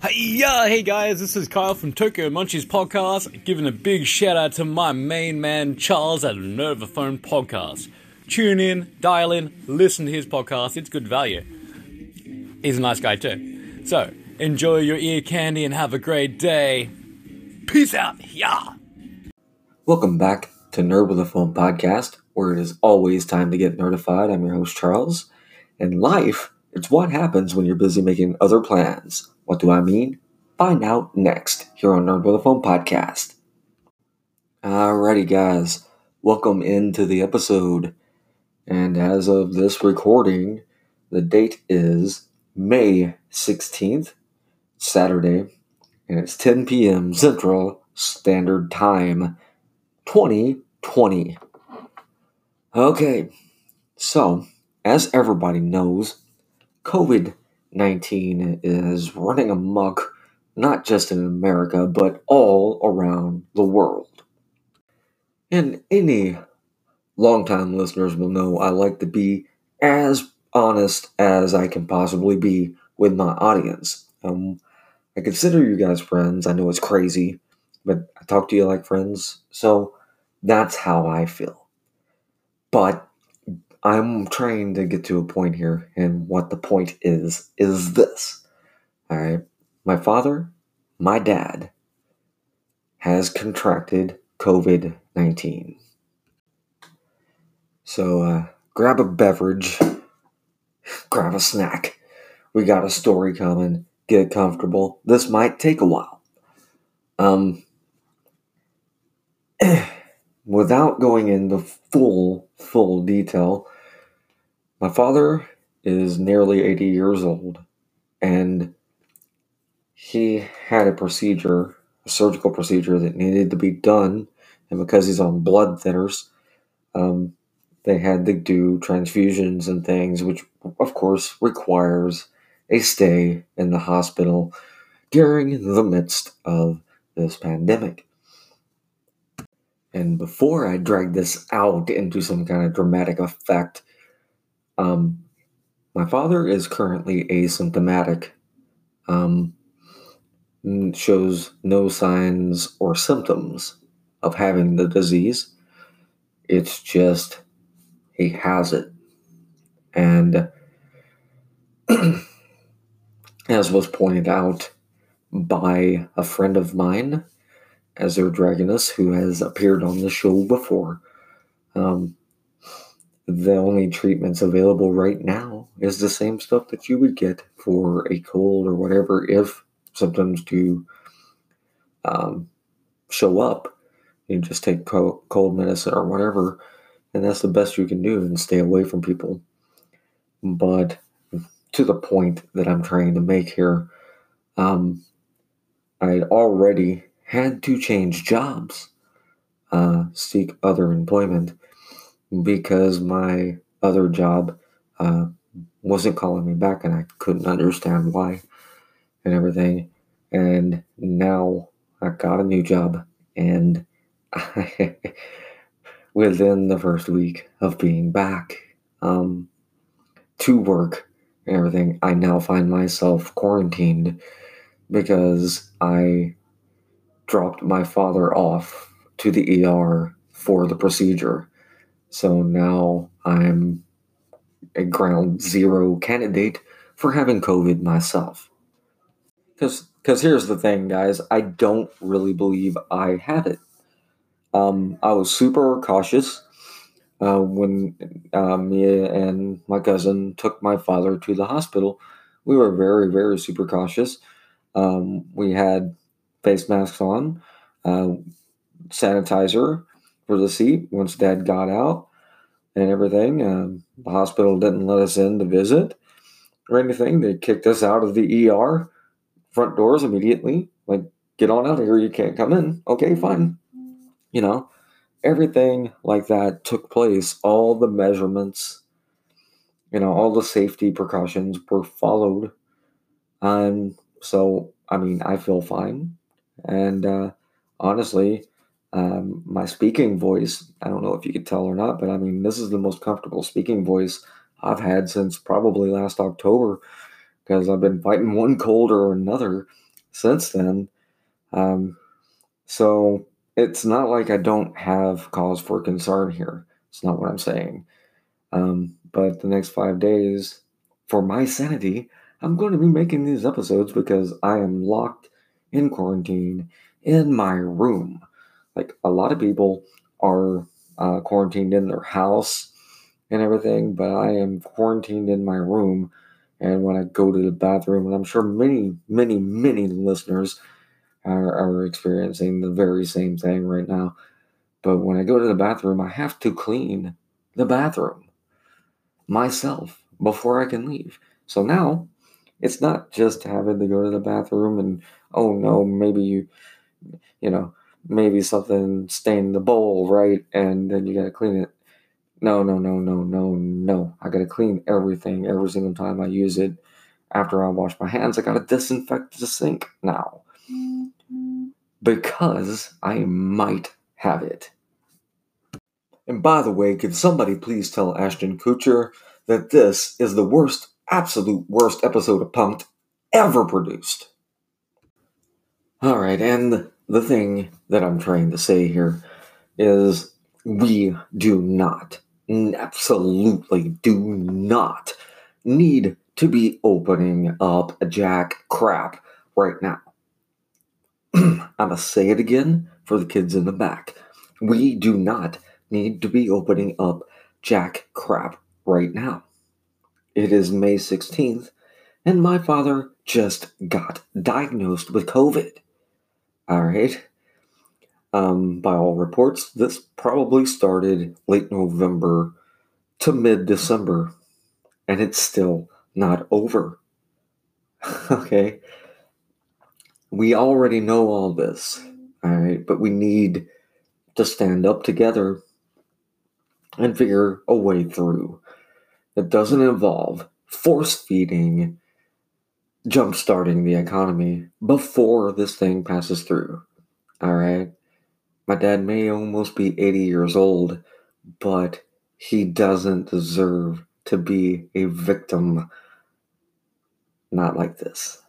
Hey, yeah, hey guys, this is Kyle from Tokyo Munchies Podcast, giving a big shout out to my main man Charles at Nerd with a Phone Podcast. Tune in, dial in, listen to his podcast, it's good value. He's a nice guy too. So, enjoy your ear candy and have a great day. Peace out, yeah! Welcome back to Nerd with a Phone podcast, where it is always time to get nerdified. I'm your host, Charles. And life, it's what happens when you're busy making other plans. What do I mean? Find out next here on Nerd with a Phone podcast. Alrighty, guys, welcome into the episode. And as of this recording, the date is May 16th, Saturday, and it's 10 p.m. Central Standard Time 2020. Okay, so as everybody knows, COVID 19 is running amok not just in America, but all around the world. And any longtime listeners will know I like to be as honest as I can possibly be with my audience. Um, I consider you guys friends. I know it's crazy, but I talk to you like friends. So that's how I feel. But I'm trying to get to a point here, and what the point is, is this. All right. My father, my dad, has contracted COVID 19. So uh, grab a beverage, grab a snack. We got a story coming. Get comfortable. This might take a while. Um, without going into full, full detail, my father is nearly 80 years old and he had a procedure, a surgical procedure that needed to be done. And because he's on blood thinners, um, they had to do transfusions and things, which of course requires a stay in the hospital during the midst of this pandemic. And before I drag this out into some kind of dramatic effect, um, my father is currently asymptomatic, um, shows no signs or symptoms of having the disease. It's just he has it. And as was pointed out by a friend of mine, Ezra Dragonus, who has appeared on the show before, um, the only treatments available right now is the same stuff that you would get for a cold or whatever if symptoms do um, show up. You just take cold medicine or whatever, and that's the best you can do and stay away from people. But to the point that I'm trying to make here, um, I already had to change jobs, uh, seek other employment because my other job uh, wasn't calling me back and I couldn't understand why and everything. And now I got a new job and I, within the first week of being back um, to work and everything, I now find myself quarantined because I dropped my father off to the ER for the procedure so now I'm a ground zero candidate for having COVID myself. Because because here's the thing, guys, I don't really believe I had it. Um, I was super cautious uh, when uh, me and my cousin took my father to the hospital. We were very, very super cautious. Um, we had face masks on, uh, sanitizer, for the seat once dad got out and everything. Um, the hospital didn't let us in to visit or anything. They kicked us out of the ER front doors immediately. Like, get on out of here. You can't come in. Okay, fine. You know, everything like that took place. All the measurements, you know, all the safety precautions were followed. And so, I mean, I feel fine. And uh, honestly, um, my speaking voice, I don't know if you could tell or not, but I mean, this is the most comfortable speaking voice I've had since probably last October because I've been fighting one cold or another since then. Um, so it's not like I don't have cause for concern here. It's not what I'm saying. Um, but the next five days, for my sanity, I'm going to be making these episodes because I am locked in quarantine in my room. Like a lot of people are uh, quarantined in their house and everything, but I am quarantined in my room. And when I go to the bathroom, and I'm sure many, many, many listeners are, are experiencing the very same thing right now. But when I go to the bathroom, I have to clean the bathroom myself before I can leave. So now it's not just having to go to the bathroom and, oh no, maybe you, you know, maybe something stained the bowl, right? And then you got to clean it. No, no, no, no, no, no. I got to clean everything every single time I use it. After I wash my hands, I got to disinfect the sink now because I might have it. And by the way, could somebody please tell Ashton Kutcher that this is the worst, absolute worst episode of Punked ever produced? Alright, and the thing that I'm trying to say here is we do not, absolutely do not need to be opening up jack crap right now. I'm going to say it again for the kids in the back. We do not need to be opening up jack crap right now. It is May 16th, and my father just got diagnosed with COVID. All right. Um, by all reports, this probably started late November to mid December, and it's still not over. okay. We already know all this, all right, but we need to stand up together and figure a way through that doesn't involve force feeding, jump starting the economy before this thing passes through. All right. My dad may almost be 80 years old, but he doesn't deserve to be a victim. Not like this.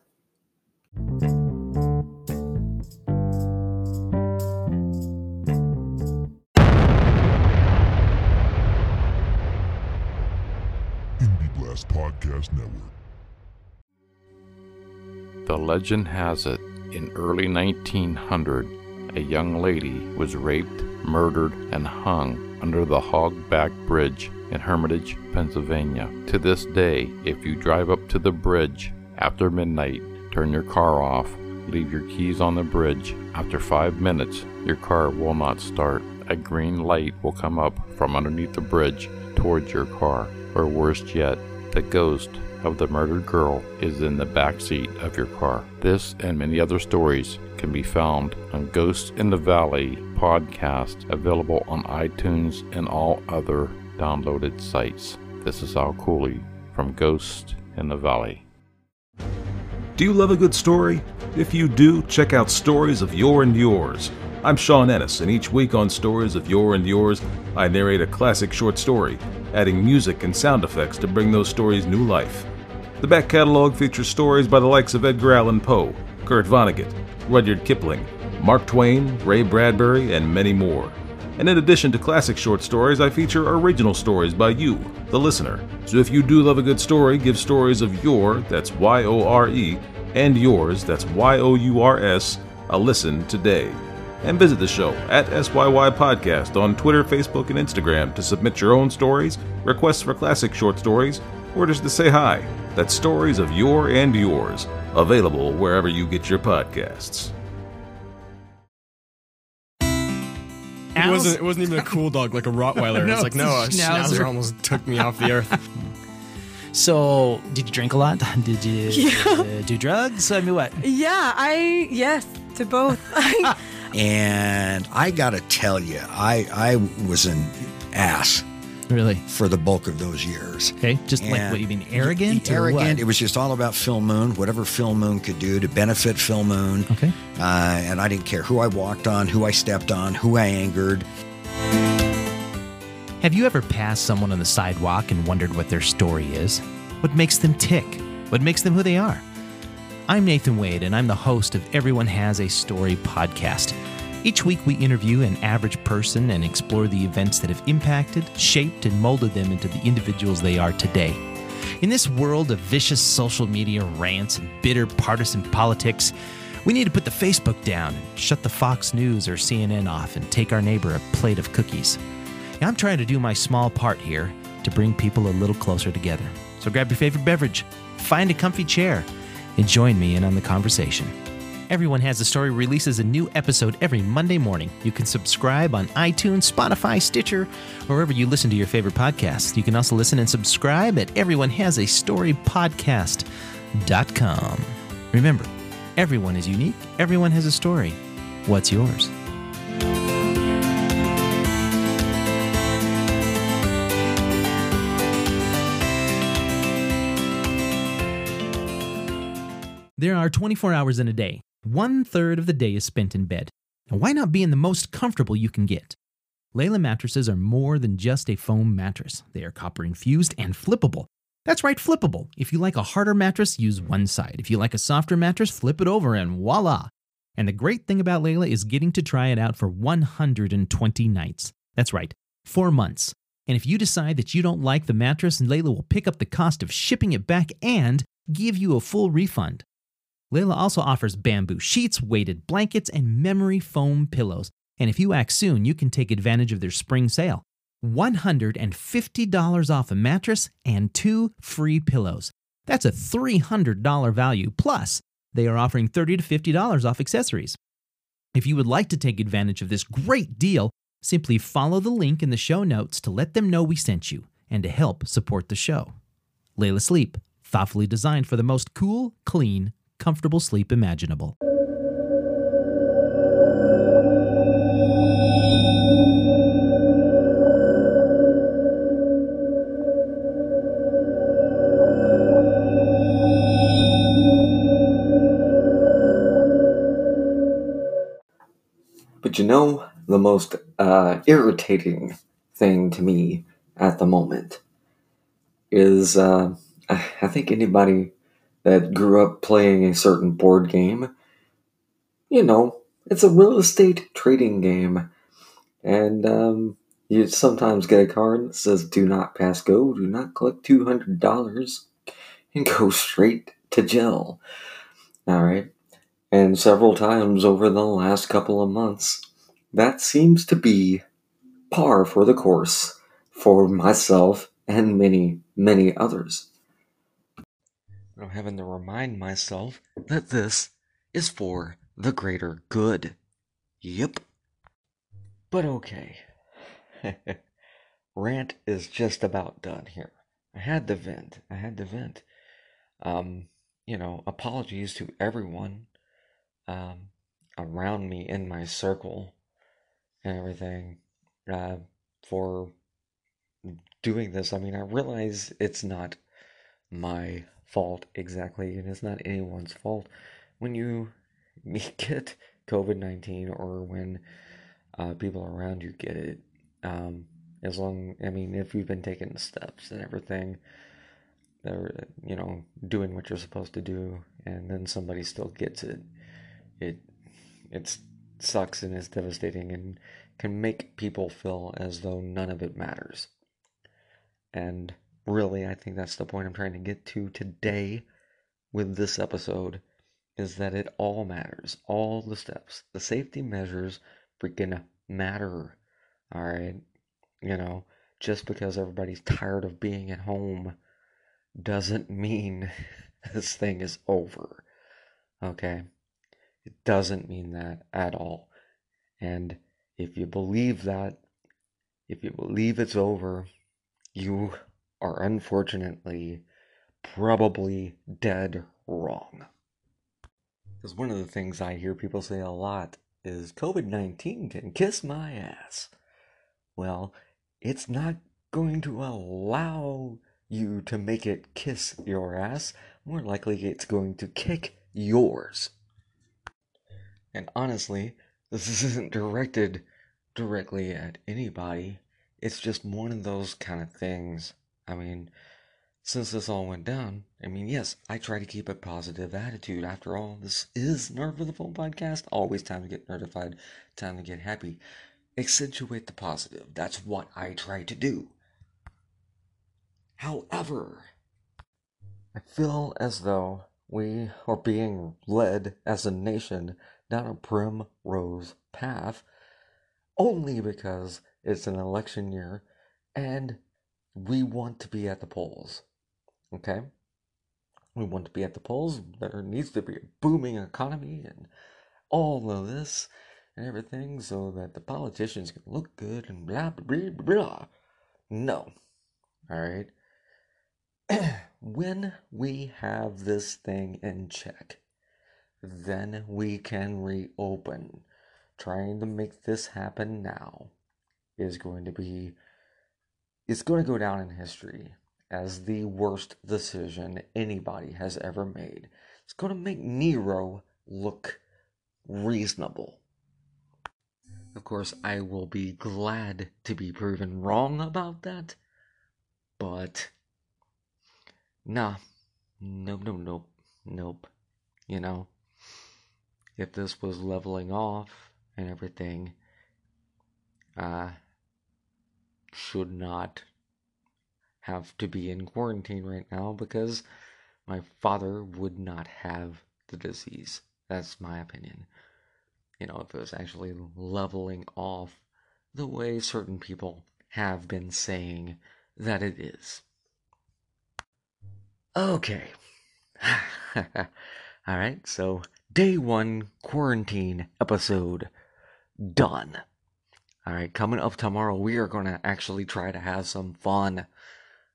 Podcast Network. The legend has it in early 1900, a young lady was raped, murdered, and hung under the Hogback Bridge in Hermitage, Pennsylvania. To this day, if you drive up to the bridge after midnight, turn your car off, leave your keys on the bridge, after five minutes, your car will not start. A green light will come up from underneath the bridge towards your car, or worst yet, the ghost of the murdered girl is in the back seat of your car. This and many other stories can be found on Ghosts in the Valley podcast, available on iTunes and all other downloaded sites. This is Al Cooley from Ghost in the Valley. Do you love a good story? If you do, check out Stories of Yore and Yours. I'm Sean Ennis, and each week on Stories of Yore and Yours, I narrate a classic short story, adding music and sound effects to bring those stories new life. The back catalog features stories by the likes of Edgar Allan Poe, Kurt Vonnegut, Rudyard Kipling, Mark Twain, Ray Bradbury, and many more. And in addition to classic short stories, I feature original stories by you, the listener. So if you do love a good story, give stories of yore, that's Y O R E, and yours, that's Y O U R S, a listen today and visit the show at SYY Podcast on Twitter, Facebook, and Instagram to submit your own stories, requests for classic short stories, or just to say hi. That's Stories of Yore and Yours, available wherever you get your podcasts. It wasn't. It wasn't even a cool dog like a Rottweiler. No, it's like no, a it's schnauzer schnauzer. almost took me off the earth. So, did you drink a lot? Did you Yeah. uh, do drugs? I mean, what? Yeah, I yes to both. And I got to tell you, I, I was an ass Really? for the bulk of those years. Okay, just like what you mean, arrogant? Arrogant. It was just all about Phil Moon, whatever Phil Moon could do to benefit Phil Moon. Okay. Uh, and I didn't care who I walked on, who I stepped on, who I angered. Have you ever passed someone on the sidewalk and wondered what their story is? What makes them tick? What makes them who they are? I'm Nathan Wade, and I'm the host of Everyone Has a Story podcast. Each week, we interview an average person and explore the events that have impacted, shaped, and molded them into the individuals they are today. In this world of vicious social media rants and bitter partisan politics, we need to put the Facebook down and shut the Fox News or CNN off and take our neighbor a plate of cookies. I'm trying to do my small part here to bring people a little closer together. So grab your favorite beverage, find a comfy chair, and join me in on the conversation. Everyone Has a Story releases a new episode every Monday morning. You can subscribe on iTunes, Spotify, Stitcher, wherever you listen to your favorite podcasts. You can also listen and subscribe at everyonehasastorypodcast.com. Remember, everyone is unique, everyone has a story. What's yours? There are 24 hours in a day. One third of the day is spent in bed. And why not be in the most comfortable you can get? Layla mattresses are more than just a foam mattress. They are copper infused and flippable. That's right, flippable. If you like a harder mattress, use one side. If you like a softer mattress, flip it over and voila. And the great thing about Layla is getting to try it out for 120 nights. That's right, four months. And if you decide that you don't like the mattress, Layla will pick up the cost of shipping it back and give you a full refund. Layla also offers bamboo sheets, weighted blankets, and memory foam pillows. And if you act soon, you can take advantage of their spring sale. $150 off a mattress and two free pillows. That's a $300 value. Plus, they are offering 30 to $50 off accessories. If you would like to take advantage of this great deal, simply follow the link in the show notes to let them know we sent you and to help support the show. Layla Sleep, thoughtfully designed for the most cool, clean, comfortable sleep imaginable. But you know, the most uh, irritating thing to me at the moment is uh, I think anybody that grew up playing a certain board game, you know, it's a real estate trading game. And um, you sometimes get a card that says, Do not pass go, do not collect $200, and go straight to jail. All right. And several times over the last couple of months, that seems to be par for the course for myself and many, many others. I'm having to remind myself that this is for the greater good. Yep. But okay. Rant is just about done here. I had to vent. I had to vent. Um, you know, apologies to everyone um, around me in my circle and everything uh, for doing this. I mean, I realize it's not my fault exactly, and it's not anyone's fault when you get COVID 19 or when uh, people around you get it. Um, as long, I mean, if you've been taking steps and everything, they're, you know, doing what you're supposed to do, and then somebody still gets it, it, it sucks and is devastating and can make people feel as though none of it matters. And really, I think that's the point I'm trying to get to today with this episode is that it all matters. All the steps, the safety measures freaking matter. All right. You know, just because everybody's tired of being at home doesn't mean this thing is over. Okay. It doesn't mean that at all. And if you believe that, if you believe it's over, you are unfortunately probably dead wrong. Because one of the things I hear people say a lot is COVID 19 can kiss my ass. Well, it's not going to allow you to make it kiss your ass. More likely, it's going to kick yours. And honestly, this isn't directed directly at anybody. It's just one of those kind of things I mean, since this all went down, I mean, yes, I try to keep a positive attitude. After all, this is Nerd with a Phone podcast. Always time to get nerdified, time to get happy. Accentuate the positive. That's what I try to do. However, I feel as though we are being led as a nation down a primrose path only because it's an election year and we want to be at the polls. Okay? We want to be at the polls. There needs to be a booming economy and all of this and everything so that the politicians can look good and blah, blah, blah, blah. No. All right? when we have this thing in check, then we can reopen. Trying to make this happen now is going to be it's going to go down in history as the worst decision anybody has ever made. It's going to make Nero look reasonable. Of course, I will be glad to be proven wrong about that, but nah, nope, nope, nope, nope. You know, if this was leveling off and everything, uh, should not have to be in quarantine right now because my father would not have the disease. That's my opinion. You know, if it was actually leveling off the way certain people have been saying that it is. Okay. Alright, so day one quarantine episode done. All right, coming up tomorrow, we are going to actually try to have some fun.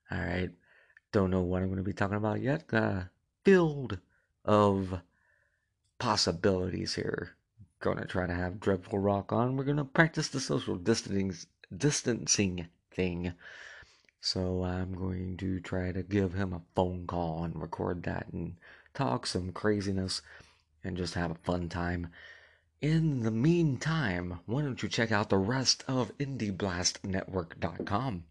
All right, don't know what I'm going to be talking about yet. Uh, filled of possibilities here. Going to try to have Dreadful Rock on. We're going to practice the social distancing distancing thing. So I'm going to try to give him a phone call and record that and talk some craziness and just have a fun time. In the meantime, why don't you check out the rest of IndieBlastNetwork.com?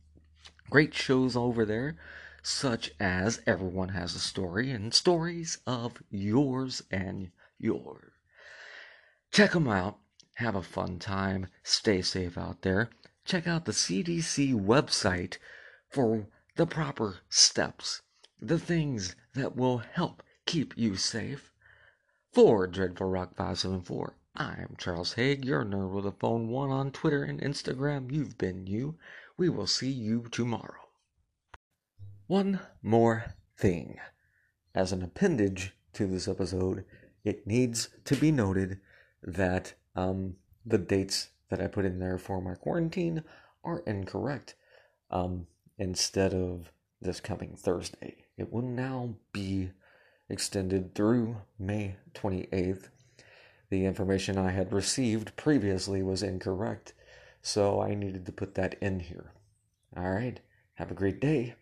Great shows over there, such as Everyone Has a Story and Stories of Yours and Yours. Check them out. Have a fun time. Stay safe out there. Check out the CDC website for the proper steps, the things that will help keep you safe. For Dreadful Rock 574, I'm Charles Haig, your nerd with a phone one on Twitter and Instagram. You've been you. We will see you tomorrow. One more thing. As an appendage to this episode, it needs to be noted that um, the dates that I put in there for my quarantine are incorrect. Um, instead of this coming Thursday, it will now be extended through May 28th the information I had received previously was incorrect, so I needed to put that in here. All right, have a great day.